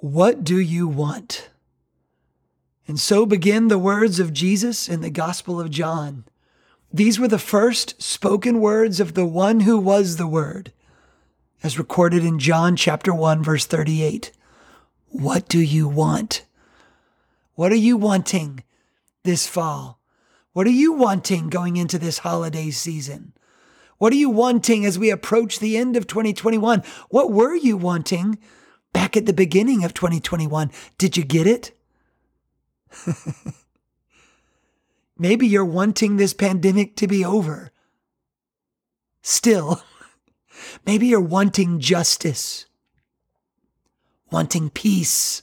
What do you want? And so begin the words of Jesus in the Gospel of John. These were the first spoken words of the one who was the Word, as recorded in John chapter 1, verse 38. What do you want? What are you wanting this fall? What are you wanting going into this holiday season? What are you wanting as we approach the end of 2021? What were you wanting back at the beginning of 2021? Did you get it? Maybe you're wanting this pandemic to be over. Still, maybe you're wanting justice, wanting peace,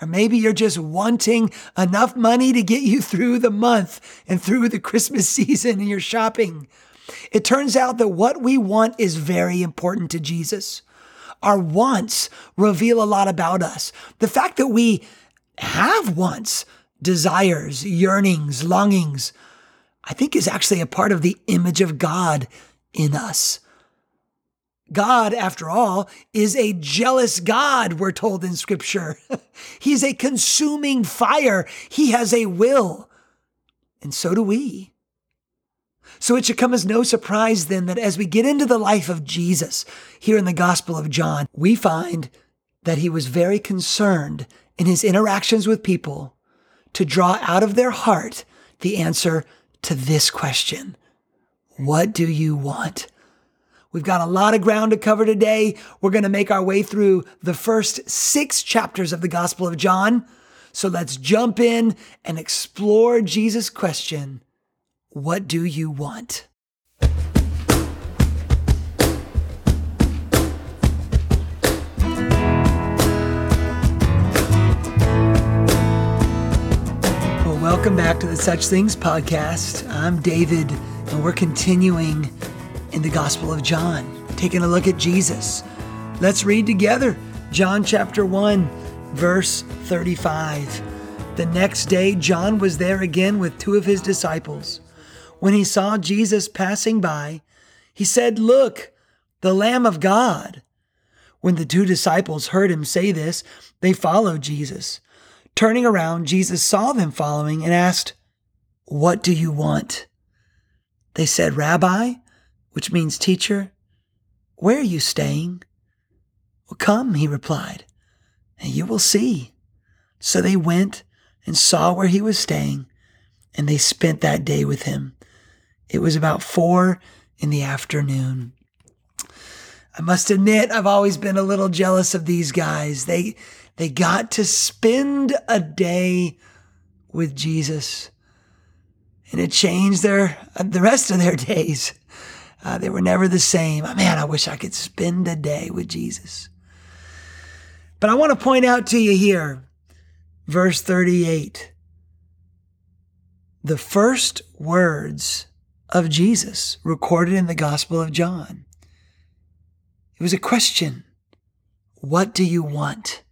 or maybe you're just wanting enough money to get you through the month and through the Christmas season and your shopping. It turns out that what we want is very important to Jesus. Our wants reveal a lot about us. The fact that we have wants, desires, yearnings, longings, I think is actually a part of the image of God in us. God, after all, is a jealous God, we're told in scripture. He's a consuming fire. He has a will. And so do we. So it should come as no surprise then that as we get into the life of Jesus here in the Gospel of John, we find that he was very concerned in his interactions with people to draw out of their heart the answer to this question What do you want? We've got a lot of ground to cover today. We're going to make our way through the first six chapters of the Gospel of John. So let's jump in and explore Jesus' question What do you want? Well, welcome back to the Such Things podcast. I'm David, and we're continuing in the Gospel of John, taking a look at Jesus. Let's read together John chapter 1, verse 35. The next day, John was there again with two of his disciples. When he saw Jesus passing by, he said, Look, the Lamb of God. When the two disciples heard him say this, they followed Jesus. Turning around, Jesus saw them following and asked, What do you want? They said, Rabbi, which means teacher, where are you staying? Well, come, he replied, and you will see. So they went and saw where he was staying, and they spent that day with him. It was about four in the afternoon. I must admit, I've always been a little jealous of these guys. They, they got to spend a day with Jesus. And it changed their the rest of their days. Uh, they were never the same. Oh, man, I wish I could spend a day with Jesus. But I want to point out to you here, verse 38, the first words of Jesus recorded in the Gospel of John. It was a question What do you want?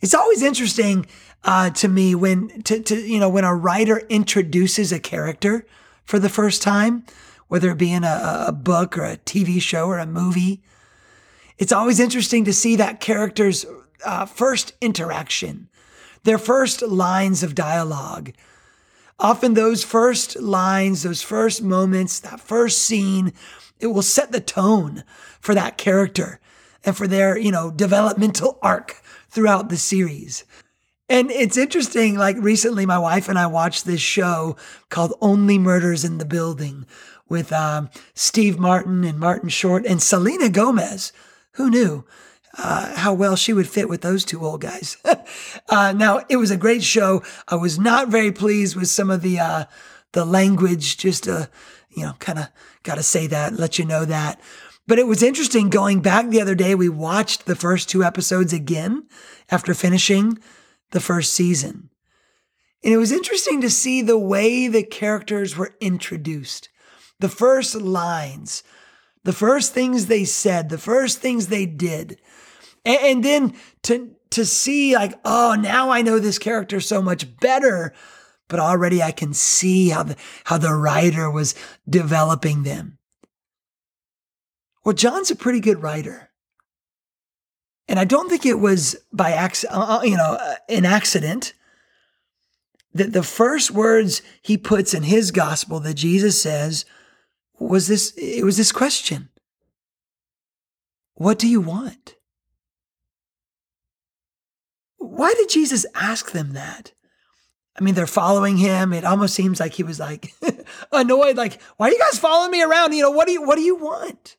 It's always interesting uh, to me when to, to you know when a writer introduces a character for the first time, whether it be in a, a book or a TV show or a movie. It's always interesting to see that character's uh, first interaction, their first lines of dialogue. Often those first lines, those first moments, that first scene, it will set the tone for that character and for their, you know, developmental arc throughout the series. And it's interesting, like recently, my wife and I watched this show called Only Murders in the Building with um, Steve Martin and Martin Short and Selena Gomez. Who knew uh, how well she would fit with those two old guys? uh, now, it was a great show. I was not very pleased with some of the uh, the language, just to, you know, kind of got to say that, let you know that. But it was interesting going back the other day. We watched the first two episodes again after finishing the first season. And it was interesting to see the way the characters were introduced. The first lines, the first things they said, the first things they did. And, and then to, to see, like, oh, now I know this character so much better, but already I can see how the, how the writer was developing them. Well, John's a pretty good writer. And I don't think it was by accident, uh, uh, you know, uh, an accident that the first words he puts in his gospel that Jesus says was this it was this question. What do you want? Why did Jesus ask them that? I mean, they're following him. It almost seems like he was like annoyed, like, why are you guys following me around? You know, what do you what do you want?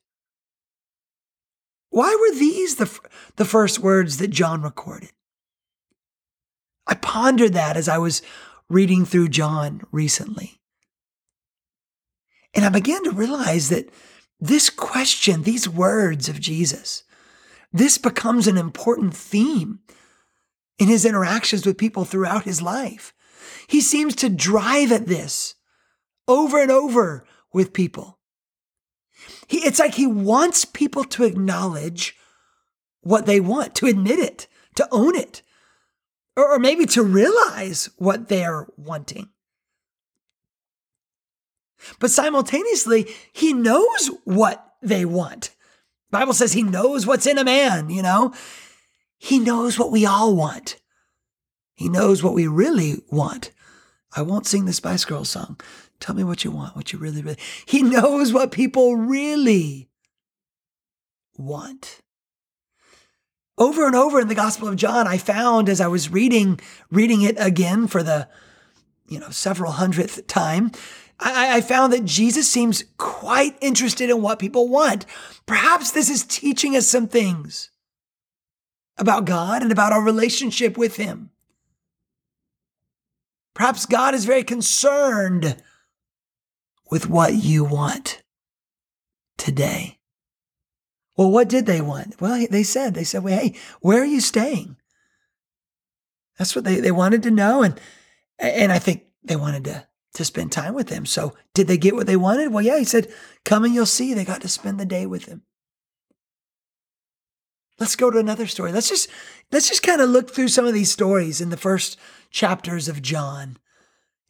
Why were these the, the first words that John recorded? I pondered that as I was reading through John recently. And I began to realize that this question, these words of Jesus, this becomes an important theme in his interactions with people throughout his life. He seems to drive at this over and over with people. He, it's like he wants people to acknowledge what they want, to admit it, to own it, or, or maybe to realize what they're wanting. But simultaneously, he knows what they want. Bible says he knows what's in a man, you know? He knows what we all want. He knows what we really want. I won't sing the Spice Girls song. Tell me what you want, what you really, really. He knows what people really want. Over and over in the Gospel of John, I found as I was reading, reading it again for the, you know, several hundredth time, I, I found that Jesus seems quite interested in what people want. Perhaps this is teaching us some things about God and about our relationship with Him. Perhaps God is very concerned with what you want today. Well, what did they want? Well, they said, they said, well, hey, where are you staying? That's what they, they wanted to know. And, and I think they wanted to, to spend time with him. So did they get what they wanted? Well, yeah, he said, come and you'll see. They got to spend the day with him. Let's go to another story. Let's just, let's just kind of look through some of these stories in the first chapters of John.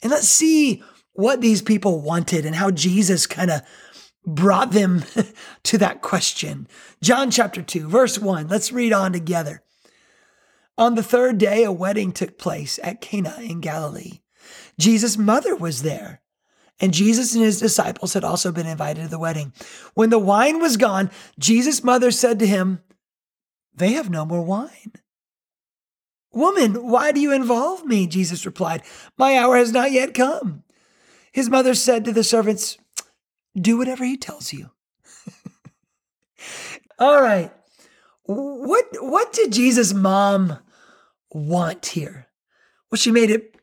And let's see what these people wanted and how Jesus kind of brought them to that question. John chapter 2, verse 1. Let's read on together. On the third day, a wedding took place at Cana in Galilee. Jesus' mother was there, and Jesus and his disciples had also been invited to the wedding. When the wine was gone, Jesus' mother said to him, They have no more wine. Woman, why do you involve me? Jesus replied, My hour has not yet come. His mother said to the servants, Do whatever he tells you. All right. What what did Jesus' mom want here? Well, she made it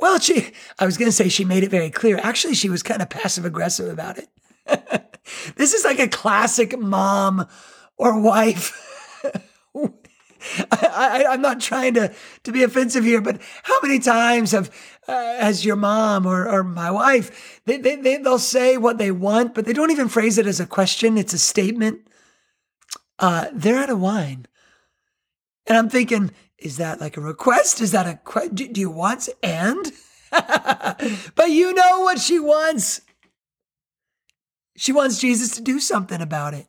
well, she I was gonna say she made it very clear. Actually, she was kind of passive aggressive about it. this is like a classic mom or wife I, am not trying to, to be offensive here, but how many times have, uh, as your mom or, or my wife, they, they, they, they'll say what they want, but they don't even phrase it as a question. It's a statement. Uh, they're out of wine. And I'm thinking, is that like a request? Is that a question? Do you want and? but you know what she wants. She wants Jesus to do something about it.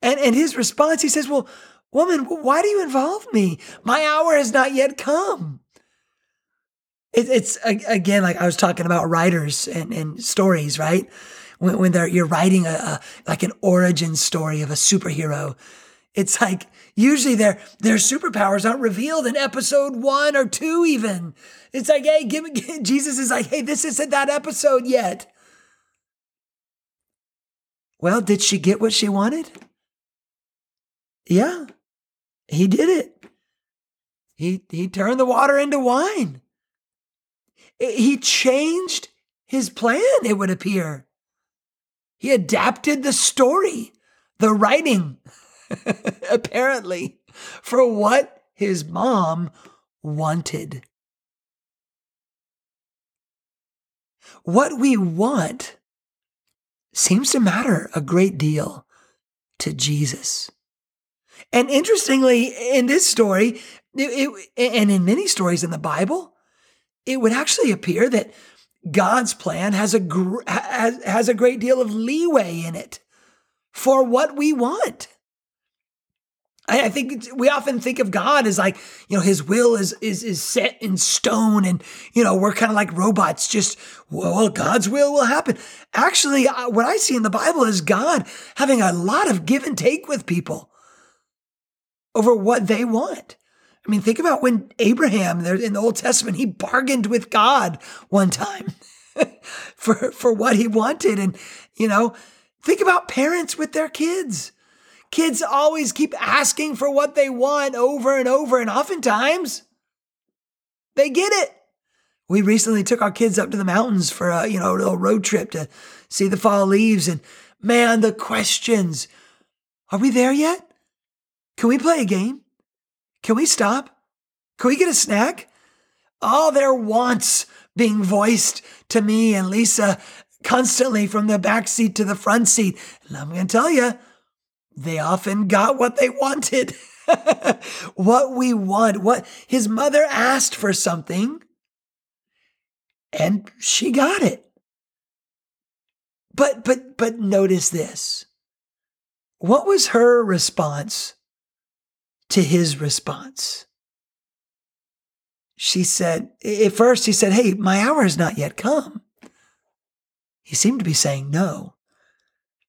And, and his response, he says, well, Woman, why do you involve me? My hour has not yet come. It, it's again like I was talking about writers and, and stories, right? When, when they're you're writing a, a like an origin story of a superhero, it's like usually their their superpowers aren't revealed in episode one or two even. It's like, hey, give me Jesus is like, hey, this isn't that episode yet. Well, did she get what she wanted? Yeah. He did it. He, he turned the water into wine. He changed his plan, it would appear. He adapted the story, the writing, apparently, for what his mom wanted. What we want seems to matter a great deal to Jesus. And interestingly, in this story, it, it, and in many stories in the Bible, it would actually appear that God's plan has a has, has a great deal of leeway in it for what we want. I, I think we often think of God as like, you know, his will is, is, is set in stone and, you know, we're kind of like robots, just, well, God's will will happen. Actually, uh, what I see in the Bible is God having a lot of give and take with people over what they want. I mean, think about when Abraham there in the Old Testament, he bargained with God one time for, for what he wanted. And, you know, think about parents with their kids. Kids always keep asking for what they want over and over, and oftentimes they get it. We recently took our kids up to the mountains for a you know a little road trip to see the fall leaves, and man, the questions: Are we there yet? Can we play a game? Can we stop? Can we get a snack? Oh, All their wants being voiced to me and Lisa constantly from the back seat to the front seat. And I'm going to tell you, they often got what they wanted. what we want, what his mother asked for something and she got it. But but but notice this. What was her response to his response? She said, at first he said, Hey, my hour has not yet come. He seemed to be saying no.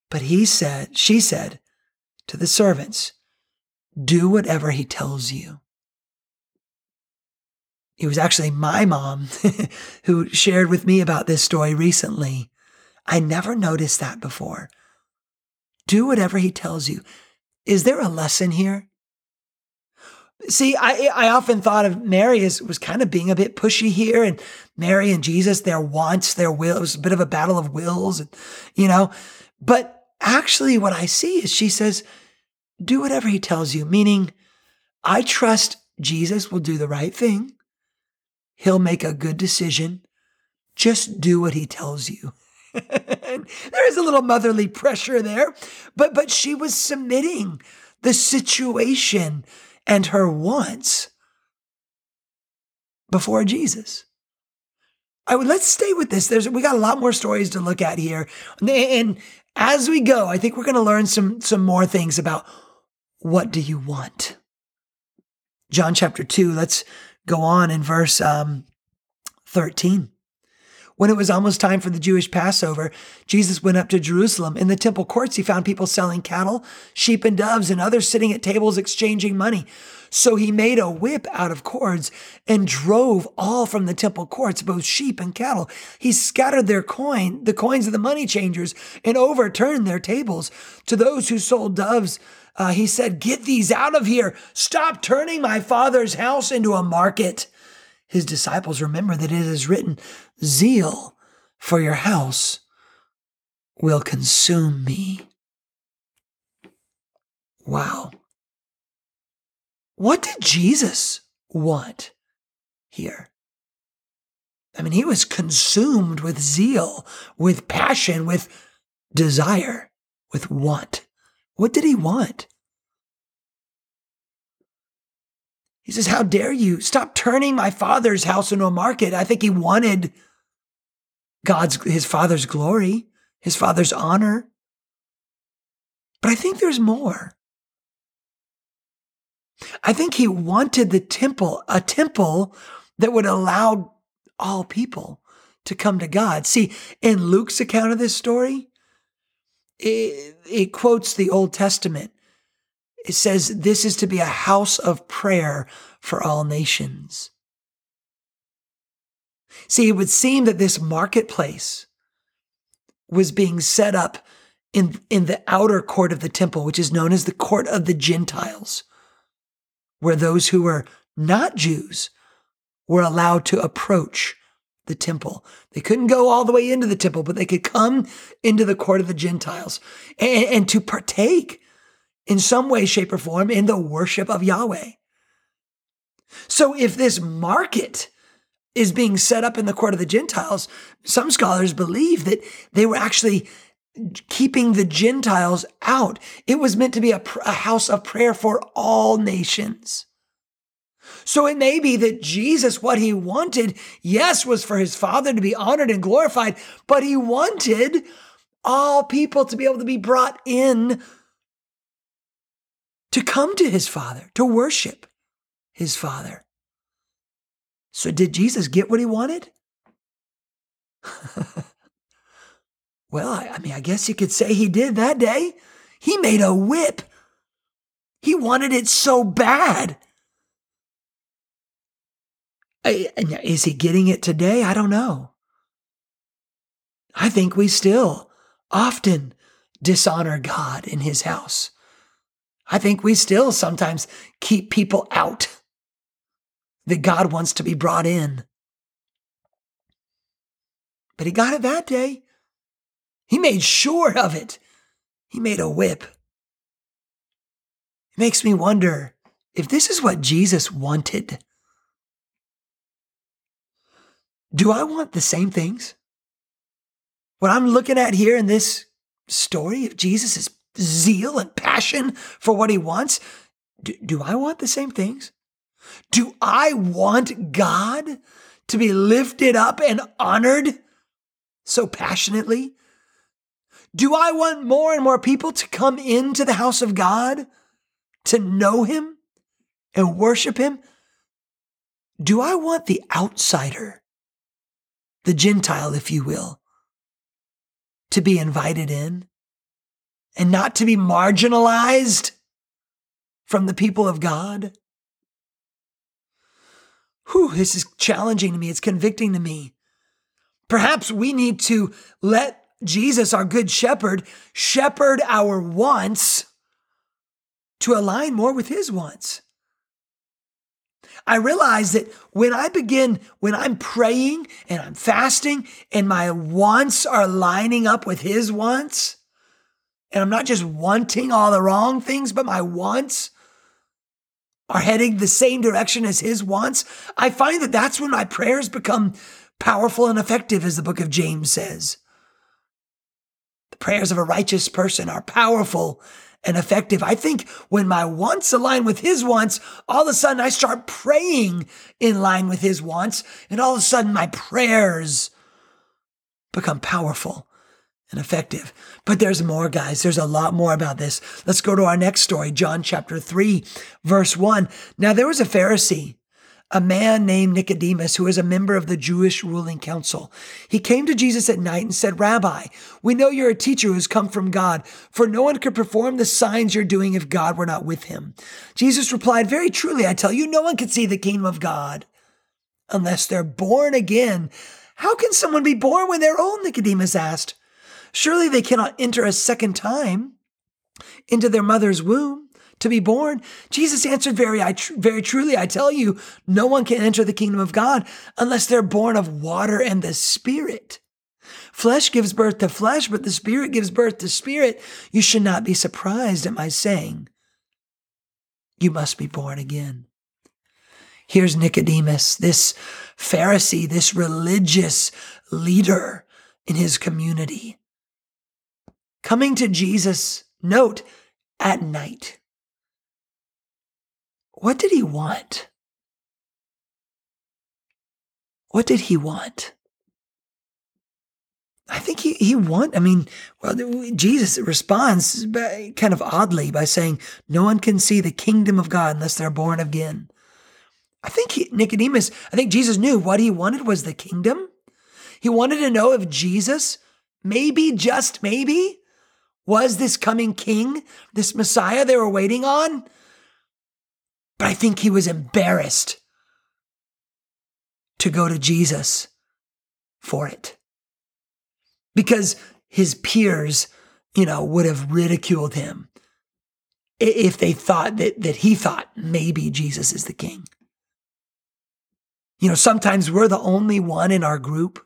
But he said, she said, to the servants, do whatever he tells you. It was actually my mom who shared with me about this story recently. I never noticed that before. Do whatever he tells you. Is there a lesson here? See, I I often thought of Mary as was kind of being a bit pushy here, and Mary and Jesus, their wants, their will, it was a bit of a battle of wills, and you know. But actually, what I see is she says, do whatever he tells you, meaning, I trust Jesus will do the right thing. He'll make a good decision. Just do what he tells you. there is a little motherly pressure there, but but she was submitting the situation and her wants before Jesus. I would let's stay with this. There's we got a lot more stories to look at here, and, as we go, I think we're going to learn some some more things about what do you want? John chapter 2, let's go on in verse um, 13. When it was almost time for the Jewish Passover, Jesus went up to Jerusalem. In the temple courts, he found people selling cattle, sheep, and doves, and others sitting at tables exchanging money. So he made a whip out of cords and drove all from the temple courts, both sheep and cattle. He scattered their coin, the coins of the money changers, and overturned their tables. To those who sold doves, uh, he said, Get these out of here. Stop turning my father's house into a market. His disciples remember that it is written, Zeal for your house will consume me. Wow. What did Jesus want here? I mean, he was consumed with zeal, with passion, with desire, with want. What did he want? He says, How dare you? Stop turning my father's house into a market. I think he wanted God's, his father's glory, his father's honor. But I think there's more. I think he wanted the temple, a temple that would allow all people to come to God. See, in Luke's account of this story, it, it quotes the Old Testament. It says, This is to be a house of prayer for all nations. See, it would seem that this marketplace was being set up in, in the outer court of the temple, which is known as the court of the Gentiles, where those who were not Jews were allowed to approach the temple. They couldn't go all the way into the temple, but they could come into the court of the Gentiles and, and to partake in some way, shape, or form in the worship of Yahweh. So if this market is being set up in the court of the Gentiles, some scholars believe that they were actually keeping the Gentiles out. It was meant to be a, a house of prayer for all nations. So it may be that Jesus, what he wanted, yes, was for his Father to be honored and glorified, but he wanted all people to be able to be brought in to come to his Father, to worship his Father. So, did Jesus get what he wanted? well, I, I, mean, I guess you could say he did that day. He made a whip. He wanted it so bad. Is he getting it today? I don't know. I think we still often dishonor God in his house. I think we still sometimes keep people out that God wants to be brought in. But he got it that day. He made sure of it. He made a whip. It makes me wonder if this is what Jesus wanted. Do I want the same things? What I'm looking at here in this story of Jesus' zeal and passion for what he wants, do, do I want the same things? Do I want God to be lifted up and honored so passionately? Do I want more and more people to come into the house of God to know Him and worship Him? Do I want the outsider, the Gentile, if you will, to be invited in and not to be marginalized from the people of God? Whew, this is challenging to me. It's convicting to me. Perhaps we need to let Jesus, our good shepherd, shepherd our wants to align more with his wants. I realize that when I begin, when I'm praying and I'm fasting and my wants are lining up with his wants, and I'm not just wanting all the wrong things, but my wants are heading the same direction as his wants, I find that that's when my prayers become powerful and effective, as the book of James says. The prayers of a righteous person are powerful and effective. I think when my wants align with his wants, all of a sudden I start praying in line with his wants, and all of a sudden my prayers become powerful and effective. But there's more, guys. There's a lot more about this. Let's go to our next story, John chapter 3, verse 1. Now there was a Pharisee, a man named Nicodemus, who was a member of the Jewish ruling council. He came to Jesus at night and said, Rabbi, we know you're a teacher who has come from God, for no one could perform the signs you're doing if God were not with him. Jesus replied, Very truly, I tell you, no one can see the kingdom of God unless they're born again. How can someone be born when they're old? Nicodemus asked. Surely they cannot enter a second time into their mother's womb to be born. Jesus answered very, I tr- very truly, I tell you, no one can enter the kingdom of God unless they're born of water and the spirit. Flesh gives birth to flesh, but the spirit gives birth to spirit. You should not be surprised at my saying, you must be born again. Here's Nicodemus, this Pharisee, this religious leader in his community coming to Jesus, note, at night. What did he want? What did he want? I think he, he want, I mean, well, Jesus responds by, kind of oddly by saying, no one can see the kingdom of God unless they're born again. I think he, Nicodemus, I think Jesus knew what he wanted was the kingdom. He wanted to know if Jesus, maybe, just maybe, was this coming king, this Messiah they were waiting on. But I think he was embarrassed to go to Jesus for it because his peers, you know, would have ridiculed him if they thought that, that he thought maybe Jesus is the king. You know, sometimes we're the only one in our group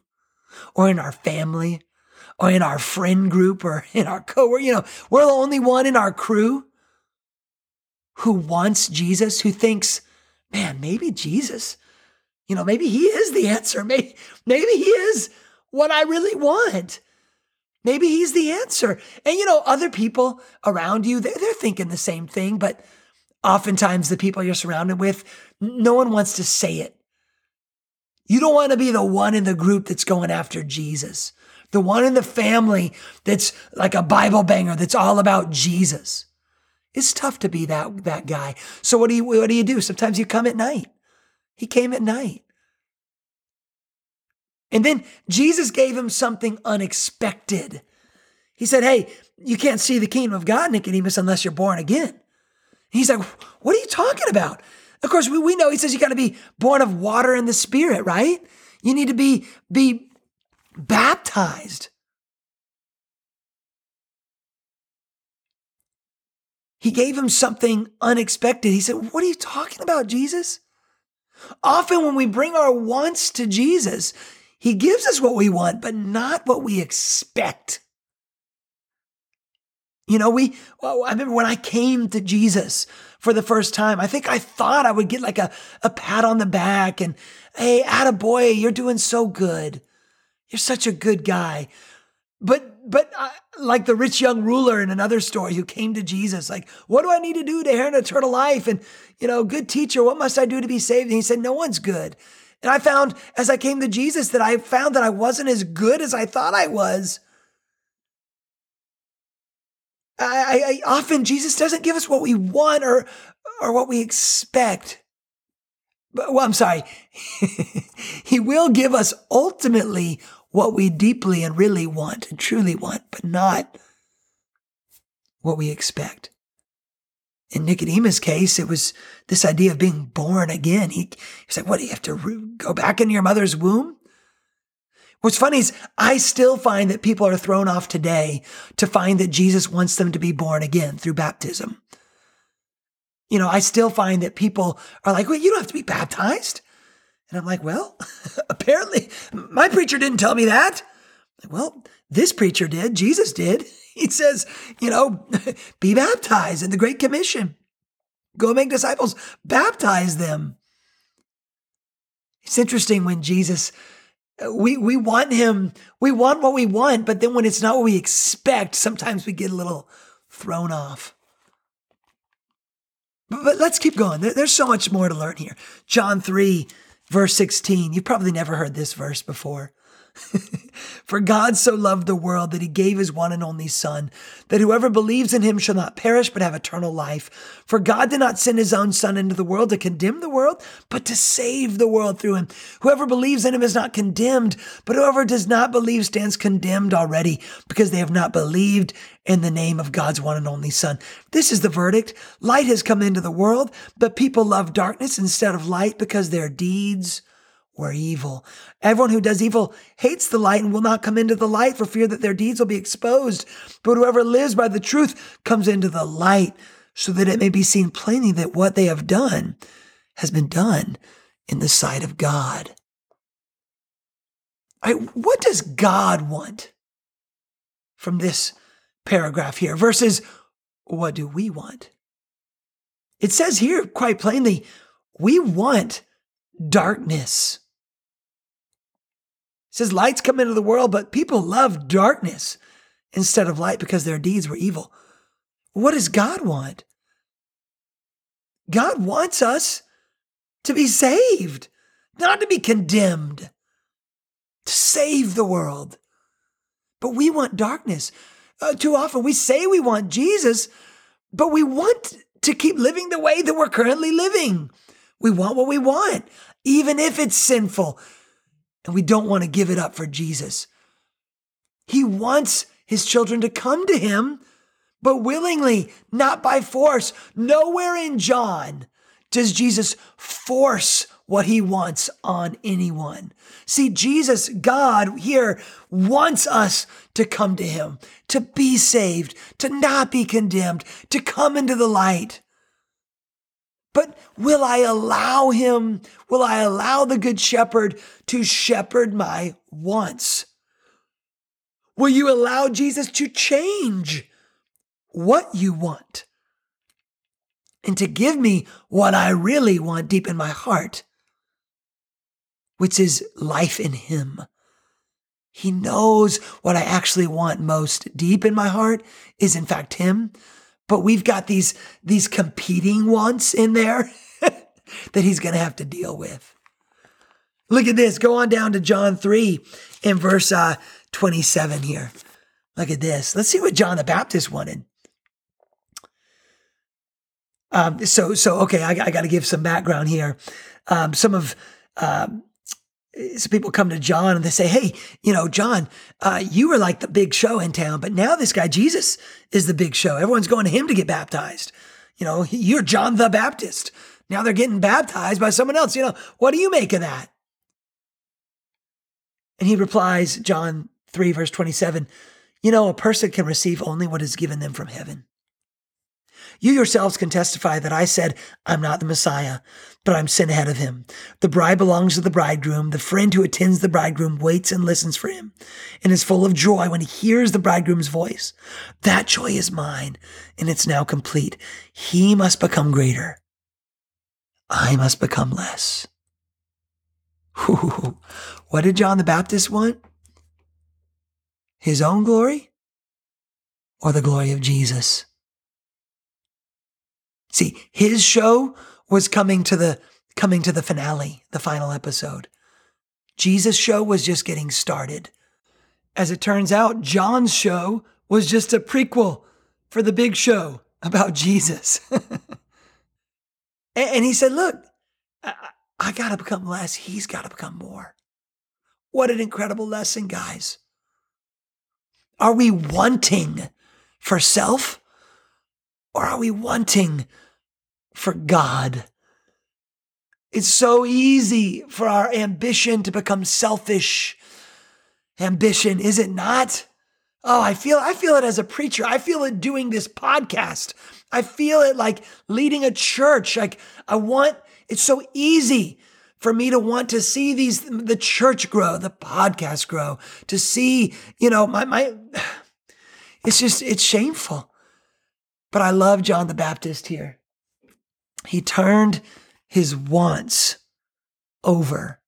or in our family or in our friend group or in our co you know, we're the only one in our crew who wants Jesus, who thinks, man, maybe Jesus, you know, maybe he is the answer. Maybe, maybe he is what I really want. Maybe he's the answer. And you know, other people around you, they're, they're thinking the same thing, but oftentimes the people you're surrounded with, no one wants to say it. You don't want to be the one in the group that's going after Jesus the one in the family that's like a Bible banger that's all about Jesus. It's tough to be that, that guy. So what do you, what do you do? Sometimes you come at night. He came at night. And then Jesus gave him something unexpected. He said, Hey, you can't see the kingdom of God, Nicodemus, unless you're born again. He's like, What are you talking about? Of course, we, we know he says you got to be born of water and the spirit, right? You need to be, be baptized. He gave him something unexpected. He said, What are you talking about, Jesus? Often, when we bring our wants to Jesus, He gives us what we want, but not what we expect. You know, we, well, I remember when I came to Jesus for the first time, I think I thought I would get like a, a pat on the back and, hey, boy, you're doing so good. You're such a good guy. But, but uh, like the rich young ruler in another story who came to Jesus, like, what do I need to do to inherit eternal life? And, you know, good teacher, what must I do to be saved? And he said, no one's good. And I found as I came to Jesus that I found that I wasn't as good as I thought I was. I, I, often Jesus doesn't give us what we want or or what we expect. But, well, I'm sorry. he will give us ultimately what we deeply and really want and truly want, but not what we expect. In Nicodemus' case, it was this idea of being born again. He, he's like, what do you have to go back into your mother's womb? What's funny is I still find that people are thrown off today to find that Jesus wants them to be born again through baptism. You know, I still find that people are like, well, you don't have to be baptized. And I'm like, well, apparently my preacher didn't tell me that. Well, this preacher did. Jesus did. He says, you know, be baptized in the Great Commission. Go make disciples, baptize them. It's interesting when Jesus uh, we we want him we want what we want but then when it's not what we expect sometimes we get a little thrown off but, but let's keep going there, there's so much more to learn here john 3 verse 16 you've probably never heard this verse before For God so loved the world that he gave his one and only Son, that whoever believes in him shall not perish but have eternal life. For God did not send his own Son into the world to condemn the world, but to save the world through him. Whoever believes in him is not condemned, but whoever does not believe stands condemned already, because they have not believed in the name of God's one and only Son. This is the verdict. Light has come into the world, but people love darkness instead of light because their deeds were evil. Everyone who does evil hates the light and will not come into the light for fear that their deeds will be exposed. But whoever lives by the truth comes into the light so that it may be seen plainly that what they have done has been done in the sight of God. I, what does God want from this paragraph here versus what do we want? It says here quite plainly, we want darkness says lights come into the world, but people love darkness instead of light because their deeds were evil. What does God want? God wants us to be saved, not to be condemned, to save the world. But we want darkness. Uh, too often we say we want Jesus, but we want to keep living the way that we're currently living. We want what we want, even if it's sinful, and we don't want to give it up for Jesus. He wants his children to come to him, but willingly, not by force. Nowhere in John does Jesus force what he wants on anyone. See, Jesus, God here wants us to come to him, to be saved, to not be condemned, to come into the light. But will I allow him? Will I allow the good shepherd to shepherd my wants? Will you allow Jesus to change what you want and to give me what I really want deep in my heart, which is life in him? He knows what I actually want most deep in my heart is in fact him but we've got these these competing wants in there that he's going to have to deal with. Look at this. Go on down to John 3 in verse uh, 27 here. Look at this. Let's see what John the Baptist wanted. Um, so, so okay, I, I got to give some background here. Um, some of um, some people come to John and they say, "Hey, you know, John, uh, you were like the big show in town, but now this guy Jesus is the big show. Everyone's going to him to get baptized. You know, you're John the Baptist. Now they're getting baptized by someone else. You know, what do you make of that?" And he replies, John three verse twenty seven, "You know, a person can receive only what is given them from heaven." You yourselves can testify that I said, I'm not the Messiah, but I'm sent ahead of him. The bride belongs to the bridegroom. The friend who attends the bridegroom waits and listens for him and is full of joy when he hears the bridegroom's voice. That joy is mine, and it's now complete. He must become greater. I must become less. Whew. What did John the Baptist want? His own glory or the glory of Jesus? See, his show was coming to the coming to the finale, the final episode. Jesus' show was just getting started. As it turns out, John's show was just a prequel for the big show about Jesus. and he said, Look, I, I got to become less. He's got to become more. What an incredible lesson, guys. Are we wanting for self or are we wanting for God. It's so easy for our ambition to become selfish. Ambition, is it not? Oh, I feel I feel it as a preacher. I feel it doing this podcast. I feel it like leading a church. Like I want it's so easy for me to want to see these the church grow, the podcast grow, to see, you know, my my it's just it's shameful. But I love John the Baptist here. He turned his wants over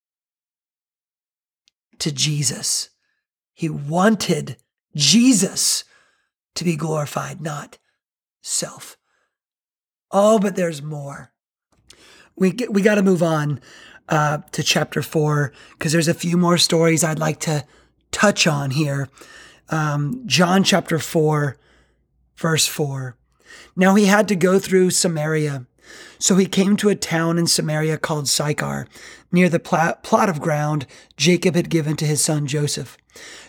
to Jesus. He wanted Jesus to be glorified, not self. Oh, but there's more. We we got to move on uh, to chapter four because there's a few more stories I'd like to touch on here. Um, John chapter four, verse four. Now he had to go through Samaria. So he came to a town in Samaria called Sychar, near the plot of ground Jacob had given to his son Joseph.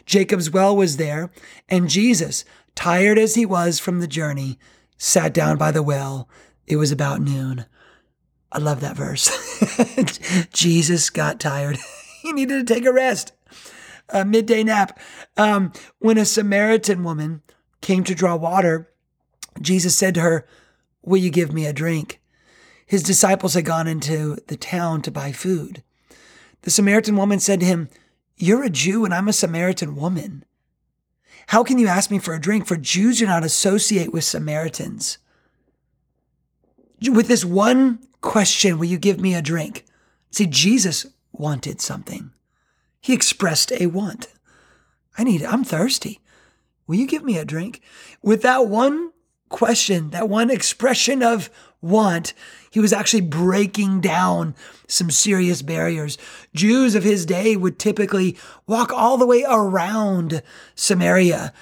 Jacob's well was there, and Jesus, tired as he was from the journey, sat down by the well. It was about noon. I love that verse. Jesus got tired. he needed to take a rest, a midday nap. Um, when a Samaritan woman came to draw water, Jesus said to her, Will you give me a drink? His disciples had gone into the town to buy food. The Samaritan woman said to him, You're a Jew and I'm a Samaritan woman. How can you ask me for a drink? For Jews do not associate with Samaritans. With this one question, will you give me a drink? See, Jesus wanted something. He expressed a want. I need, I'm thirsty. Will you give me a drink? With that one question, that one expression of want, he was actually breaking down some serious barriers. Jews of his day would typically walk all the way around Samaria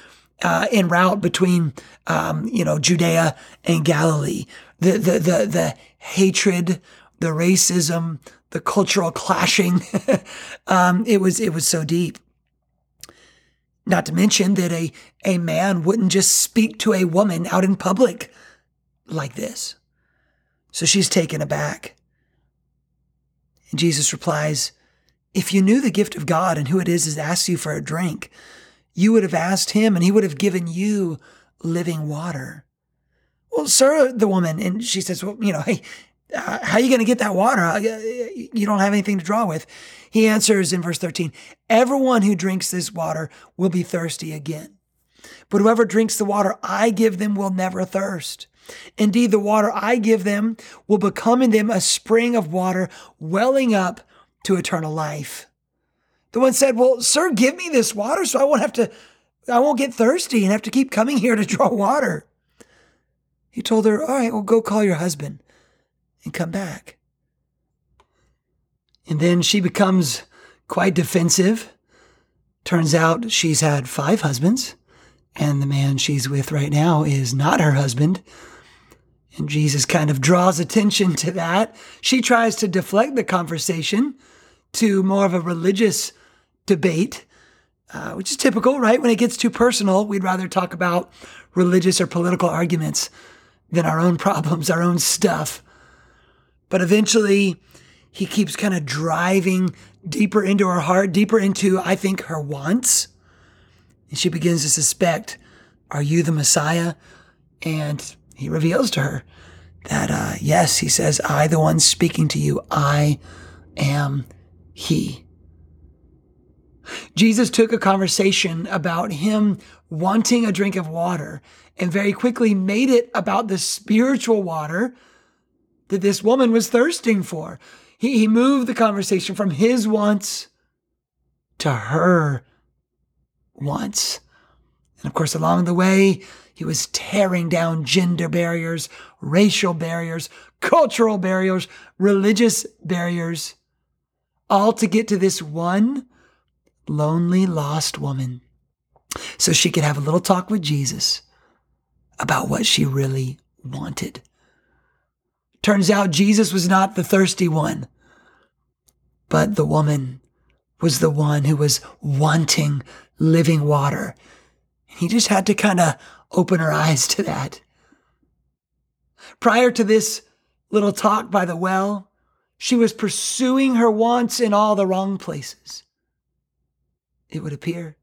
uh, en route between, um, you know, Judea and Galilee. The, the, the, the hatred, the racism, the cultural clashing, um, it was, it was so deep. Not to mention that a, a man wouldn't just speak to a woman out in public like this. So she's taken aback. And Jesus replies, If you knew the gift of God and who it is that asks you for a drink, you would have asked him and he would have given you living water. Well, sir, the woman, and she says, Well, you know, hey, uh, how are you going to get that water? Uh, you don't have anything to draw with. He answers in verse 13 Everyone who drinks this water will be thirsty again. But whoever drinks the water I give them will never thirst. Indeed, the water I give them will become in them a spring of water welling up to eternal life. The one said, Well, sir, give me this water so I won't have to, I won't get thirsty and have to keep coming here to draw water. He told her, All right, well, go call your husband and come back. And then she becomes quite defensive. Turns out she's had five husbands, and the man she's with right now is not her husband. And Jesus kind of draws attention to that. She tries to deflect the conversation to more of a religious debate, uh, which is typical, right? When it gets too personal, we'd rather talk about religious or political arguments than our own problems, our own stuff. But eventually, he keeps kind of driving deeper into her heart, deeper into, I think, her wants. And she begins to suspect, Are you the Messiah? And he reveals to her that, uh, yes, he says, I, the one speaking to you, I am he. Jesus took a conversation about him wanting a drink of water and very quickly made it about the spiritual water that this woman was thirsting for. He, he moved the conversation from his wants to her wants. And of course, along the way, he was tearing down gender barriers, racial barriers, cultural barriers, religious barriers, all to get to this one lonely, lost woman so she could have a little talk with Jesus about what she really wanted. Turns out Jesus was not the thirsty one, but the woman was the one who was wanting living water. He just had to kind of open her eyes to that. Prior to this little talk by the well, she was pursuing her wants in all the wrong places. It would appear.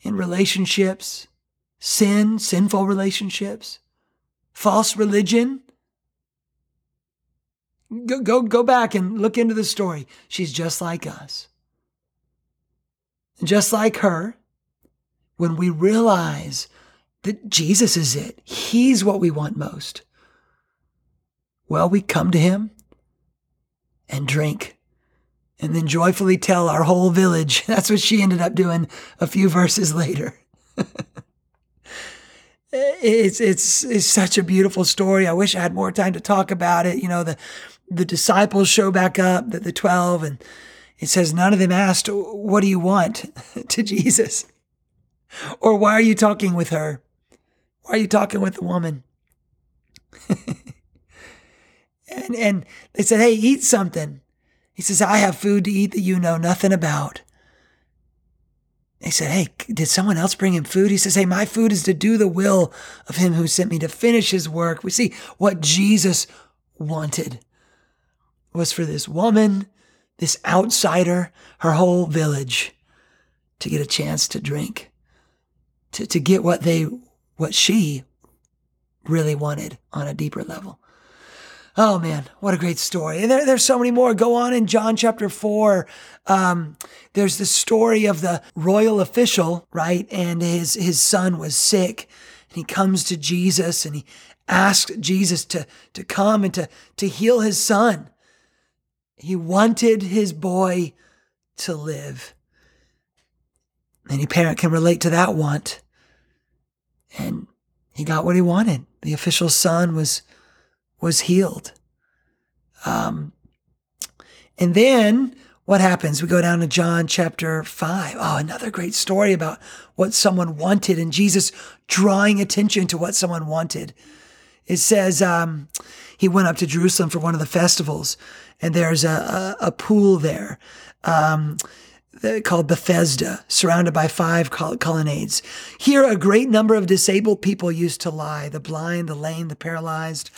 In relationships, sin, sinful relationships, false religion. Go, go, go back and look into the story. She's just like us. Just like her, when we realize that Jesus is it, He's what we want most, well, we come to Him and drink and then joyfully tell our whole village. That's what she ended up doing a few verses later. it's it's it's such a beautiful story. I wish I had more time to talk about it. You know, the the disciples show back up, the, the 12, and it says none of them asked, What do you want to Jesus? Or why are you talking with her? Why are you talking with the woman? and and they said, Hey, eat something. He says, I have food to eat that you know nothing about. They said, Hey, did someone else bring him food? He says, Hey, my food is to do the will of him who sent me to finish his work. We see what Jesus wanted was for this woman, this outsider, her whole village to get a chance to drink, to, to get what they, what she really wanted on a deeper level. Oh man, what a great story. And there, there's so many more. Go on in John chapter 4. Um, there's the story of the royal official, right? And his, his son was sick. And he comes to Jesus and he asks Jesus to, to come and to, to heal his son. He wanted his boy to live. Any parent can relate to that want. And he got what he wanted. The official's son was was healed. Um, and then what happens? We go down to John chapter 5. Oh, another great story about what someone wanted and Jesus drawing attention to what someone wanted. It says um, he went up to Jerusalem for one of the festivals, and there's a, a, a pool there. Um, called Bethesda, surrounded by five colonnades. Here, a great number of disabled people used to lie the blind, the lame, the paralyzed.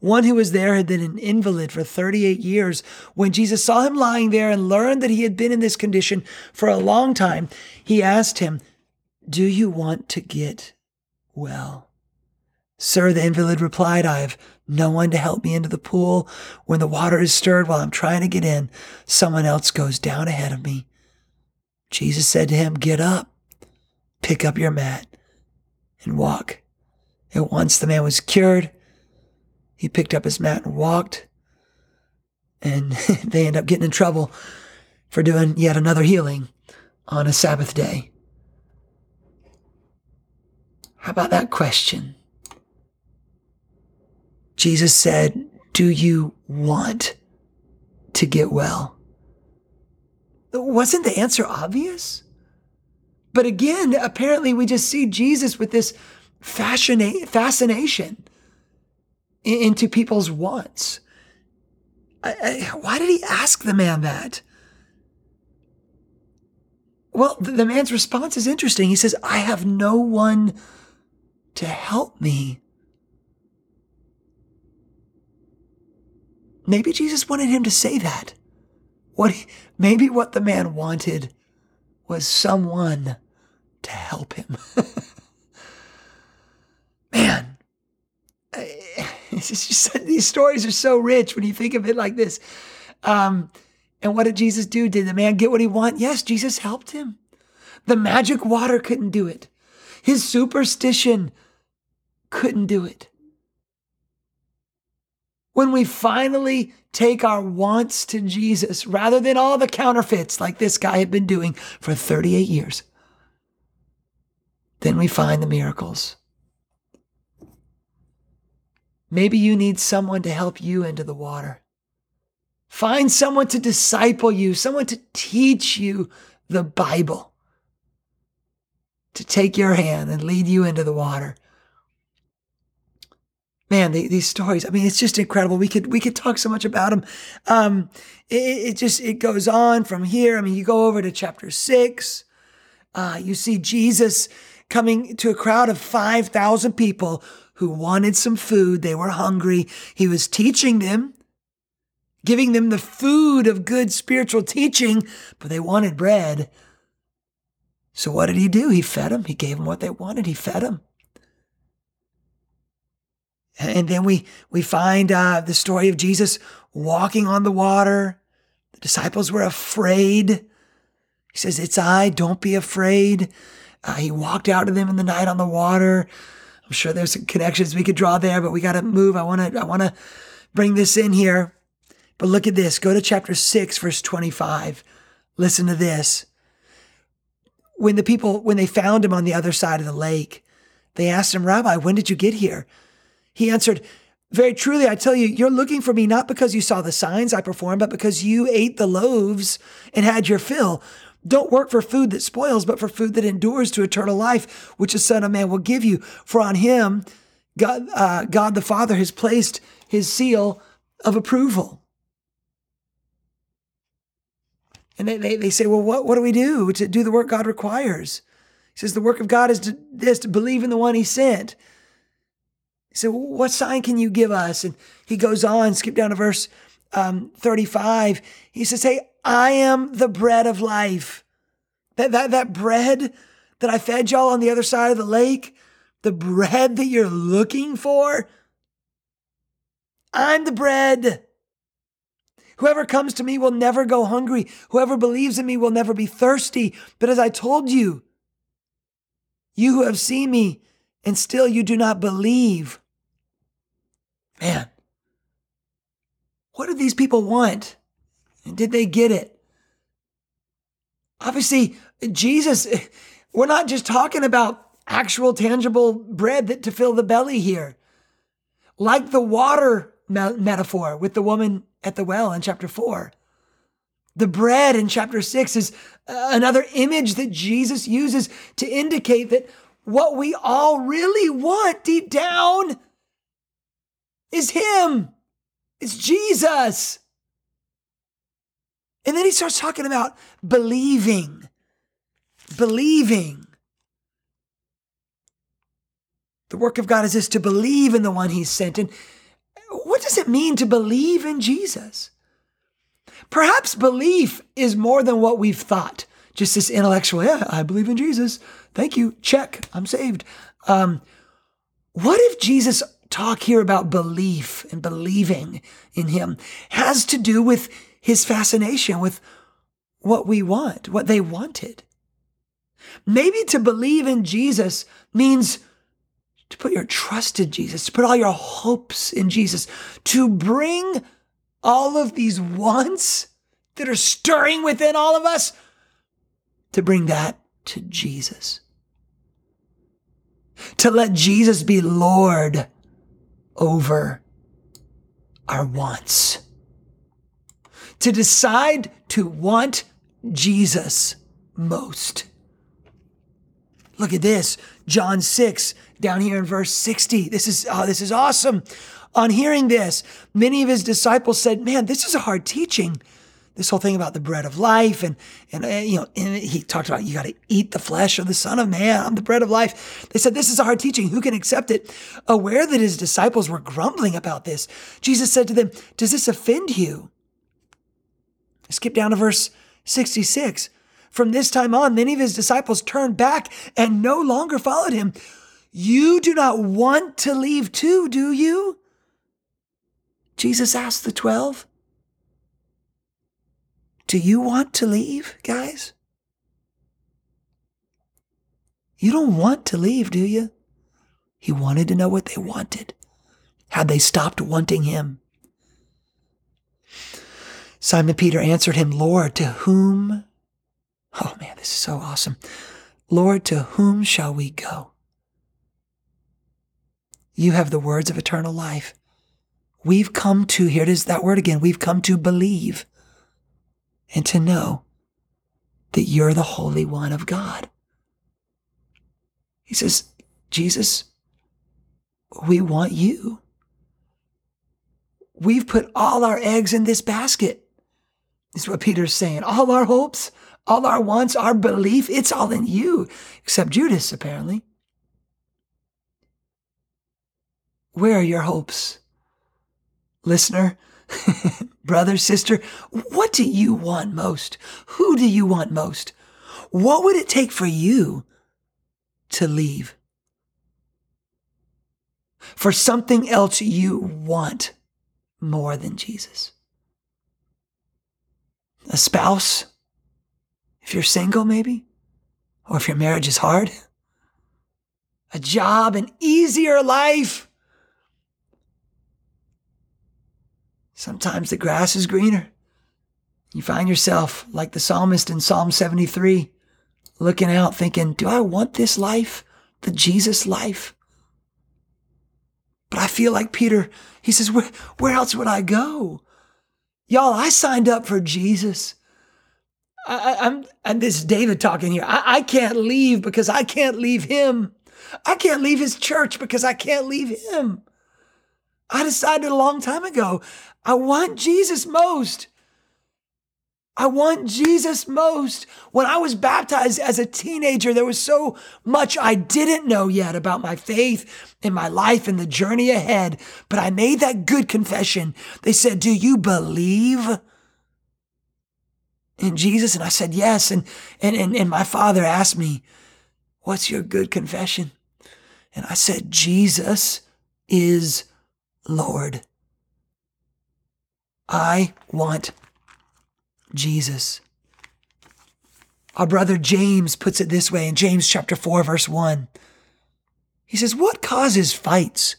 One who was there had been an invalid for 38 years. When Jesus saw him lying there and learned that he had been in this condition for a long time, he asked him, Do you want to get well? Sir, the invalid replied, I have no one to help me into the pool. When the water is stirred while I'm trying to get in, someone else goes down ahead of me. Jesus said to him, Get up, pick up your mat, and walk. At once the man was cured he picked up his mat and walked. And they end up getting in trouble for doing yet another healing on a Sabbath day. How about that question? Jesus said, Do you want to get well? Wasn't the answer obvious? But again, apparently we just see Jesus with this fascination into people's wants. I, I, why did he ask the man that? Well, the, the man's response is interesting. He says, I have no one to help me. Maybe Jesus wanted him to say that. What he, maybe what the man wanted was someone to help him. man, just, these stories are so rich when you think of it like this. Um, and what did Jesus do? Did the man get what he wanted? Yes, Jesus helped him. The magic water couldn't do it. His superstition couldn't do it. When we finally take our wants to Jesus rather than all the counterfeits like this guy had been doing for 38 years, then we find the miracles. Maybe you need someone to help you into the water. Find someone to disciple you, someone to teach you the Bible, to take your hand and lead you into the water. Man, the, these stories, I mean, it's just incredible. We could, we could talk so much about them. Um, it, it just, it goes on from here. I mean, you go over to chapter six, uh, you see Jesus coming to a crowd of 5,000 people who wanted some food. They were hungry. He was teaching them giving them the food of good spiritual teaching, but they wanted bread. So what did he do? He fed them. He gave them what they wanted. He fed them. And then we we find uh, the story of Jesus walking on the water. The disciples were afraid. He says, "It's I. Don't be afraid." Uh, he walked out to them in the night on the water. I'm sure there's some connections we could draw there, but we got to move. I want to I want to bring this in here. But look at this. Go to chapter 6, verse 25. Listen to this. When the people, when they found him on the other side of the lake, they asked him, Rabbi, when did you get here? He answered, Very truly, I tell you, you're looking for me not because you saw the signs I performed, but because you ate the loaves and had your fill. Don't work for food that spoils, but for food that endures to eternal life, which the Son of Man will give you. For on him, God, uh, God the Father has placed his seal of approval. And they, they, they say, well, what, what do we do to do the work God requires? He says, the work of God is to, this, to believe in the one he sent. He said, well, what sign can you give us? And he goes on, skip down to verse um, 35. He says, hey, I am the bread of life. That, that, that bread that I fed y'all on the other side of the lake, the bread that you're looking for, I'm the bread. Whoever comes to me will never go hungry. Whoever believes in me will never be thirsty. But as I told you, you who have seen me and still you do not believe. Man, what did these people want? And did they get it? Obviously, Jesus, we're not just talking about actual tangible bread that, to fill the belly here. Like the water metaphor with the woman at the well in chapter 4. The bread in chapter 6 is uh, another image that Jesus uses to indicate that what we all really want deep down is Him. It's Jesus. And then he starts talking about believing. Believing. The work of God is this to believe in the one He sent. And what does it mean to believe in Jesus? Perhaps belief is more than what we've thought. Just this intellectual, yeah, I believe in Jesus. Thank you. Check. I'm saved. Um, what if Jesus talk here about belief and believing in him has to do with his fascination with what we want, what they wanted? Maybe to believe in Jesus means to put your trust in Jesus, to put all your hopes in Jesus, to bring all of these wants that are stirring within all of us, to bring that to Jesus. To let Jesus be Lord over our wants. To decide to want Jesus most. Look at this, John 6, down here in verse 60. This is oh, this is awesome. On hearing this, many of his disciples said, Man, this is a hard teaching. This whole thing about the bread of life, and and uh, you know, and he talked about you got to eat the flesh of the Son of Man. I'm the bread of life. They said this is a hard teaching. Who can accept it? Aware that his disciples were grumbling about this, Jesus said to them, "Does this offend you?" Skip down to verse 66. From this time on, many of his disciples turned back and no longer followed him. You do not want to leave too, do you? Jesus asked the 12. Do you want to leave, guys? You don't want to leave, do you? He wanted to know what they wanted. Had they stopped wanting him? Simon Peter answered him, Lord, to whom? Oh man, this is so awesome. Lord, to whom shall we go? You have the words of eternal life. We've come to, here it is that word again, we've come to believe and to know that you're the Holy One of God. He says, Jesus, we want you. We've put all our eggs in this basket. Is what Peter's saying. All our hopes, all our wants, our belief, it's all in you, except Judas, apparently. Where are your hopes? Listener, brother, sister, what do you want most? Who do you want most? What would it take for you to leave? For something else you want more than Jesus? a spouse, if you're single, maybe, or if your marriage is hard, a job, an easier life. Sometimes the grass is greener. You find yourself like the psalmist in Psalm 73, looking out thinking, Do I want this life, the Jesus life? But I feel like Peter, he says, Where, where else would I go? Y'all, I signed up for Jesus. I, am and this is David talking here. I, I can't leave because I can't leave him. I can't leave his church because I can't leave him. I decided a long time ago, I want Jesus most. I want Jesus most. When I was baptized as a teenager, there was so much I didn't know yet about my faith and my life and the journey ahead. But I made that good confession. They said, Do you believe in Jesus? And I said, Yes. And, and, and, and my father asked me, What's your good confession? And I said, Jesus is Lord. I want Jesus. Our brother James puts it this way in James chapter 4, verse 1. He says, What causes fights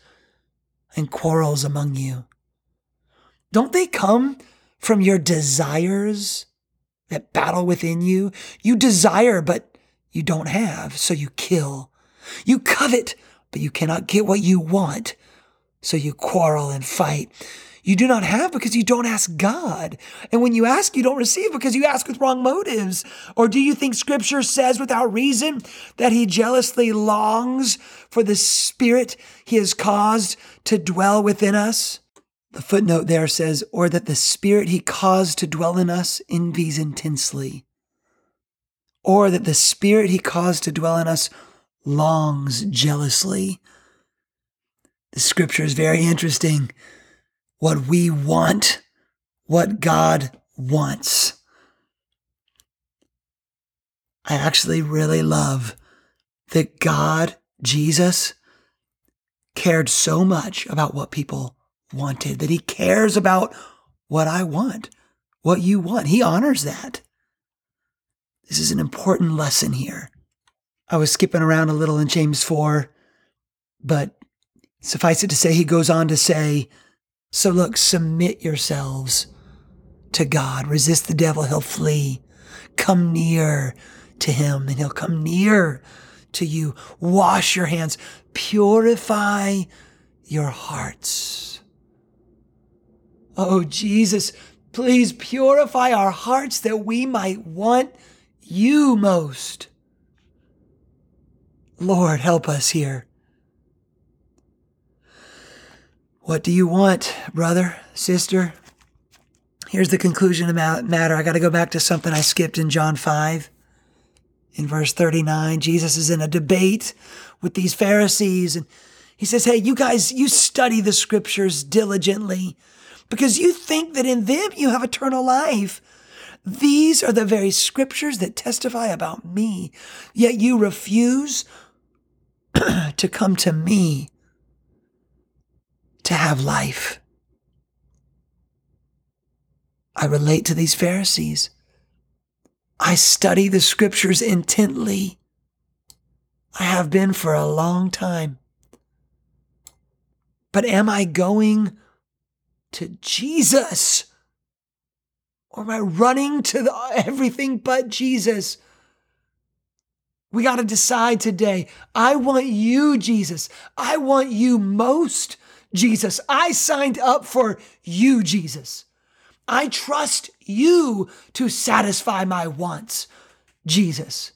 and quarrels among you? Don't they come from your desires that battle within you? You desire, but you don't have, so you kill. You covet, but you cannot get what you want, so you quarrel and fight. You do not have because you don't ask God. And when you ask, you don't receive because you ask with wrong motives. Or do you think scripture says without reason that he jealously longs for the spirit he has caused to dwell within us? The footnote there says, or that the spirit he caused to dwell in us envies intensely. Or that the spirit he caused to dwell in us longs jealously. The scripture is very interesting what we want, what God wants. I actually really love that God, Jesus, cared so much about what people wanted, that he cares about what I want, what you want. He honors that. This is an important lesson here. I was skipping around a little in James 4, but suffice it to say, he goes on to say, so look, submit yourselves to God. Resist the devil, he'll flee. Come near to him and he'll come near to you. Wash your hands. Purify your hearts. Oh, Jesus, please purify our hearts that we might want you most. Lord, help us here. What do you want, brother, sister? Here's the conclusion of the matter. I got to go back to something I skipped in John 5. In verse 39, Jesus is in a debate with these Pharisees and he says, Hey, you guys, you study the scriptures diligently because you think that in them you have eternal life. These are the very scriptures that testify about me, yet you refuse to come to me to have life. I relate to these Pharisees. I study the scriptures intently. I have been for a long time. But am I going to Jesus? Or am I running to the, everything but Jesus? We got to decide today. I want you, Jesus. I want you most. Jesus. I signed up for you, Jesus. I trust you to satisfy my wants, Jesus.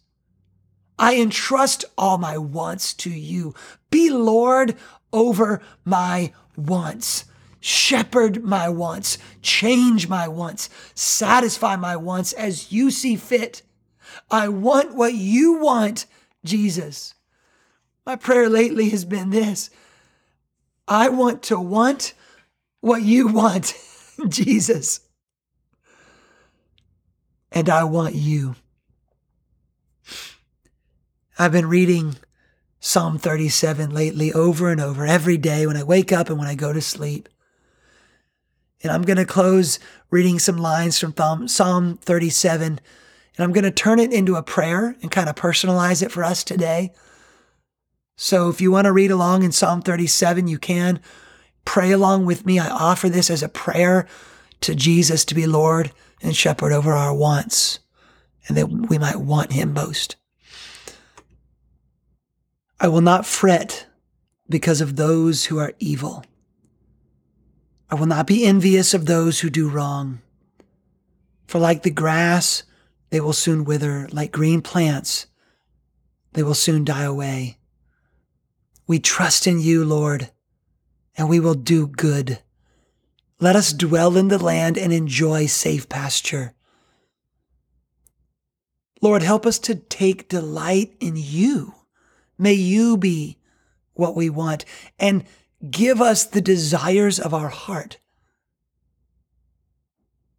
I entrust all my wants to you. Be Lord over my wants. Shepherd my wants. Change my wants. Satisfy my wants as you see fit. I want what you want, Jesus. My prayer lately has been this I want to want what you want, Jesus. And I want you. I've been reading Psalm 37 lately over and over every day when I wake up and when I go to sleep. And I'm going to close reading some lines from Psalm 37 and I'm going to turn it into a prayer and kind of personalize it for us today. So if you want to read along in Psalm 37, you can pray along with me. I offer this as a prayer to Jesus to be Lord and shepherd over our wants and that we might want him most. I will not fret because of those who are evil. I will not be envious of those who do wrong. For like the grass, they will soon wither, like green plants, they will soon die away. We trust in you, Lord, and we will do good. Let us dwell in the land and enjoy safe pasture. Lord, help us to take delight in you. May you be what we want and give us the desires of our heart.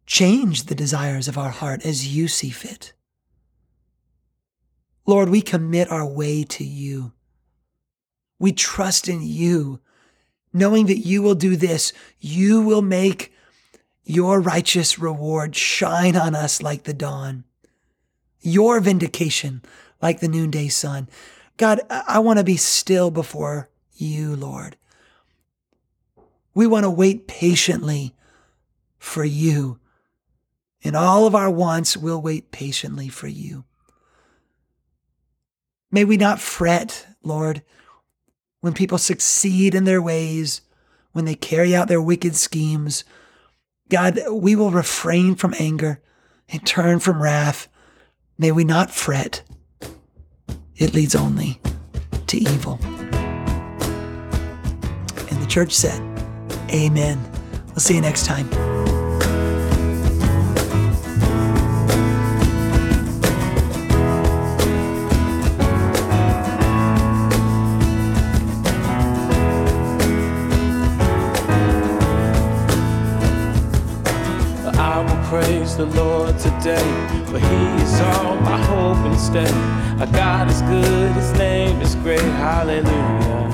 Change the desires of our heart as you see fit. Lord, we commit our way to you. We trust in you, knowing that you will do this. You will make your righteous reward shine on us like the dawn, your vindication like the noonday sun. God, I want to be still before you, Lord. We want to wait patiently for you. In all of our wants, we'll wait patiently for you. May we not fret, Lord, when people succeed in their ways, when they carry out their wicked schemes. God, we will refrain from anger and turn from wrath. May we not fret. It leads only to evil. And the church said, Amen. We'll see you next time. Praise the Lord today, for He is all my hope and stay. Our God is good, His name is great, hallelujah.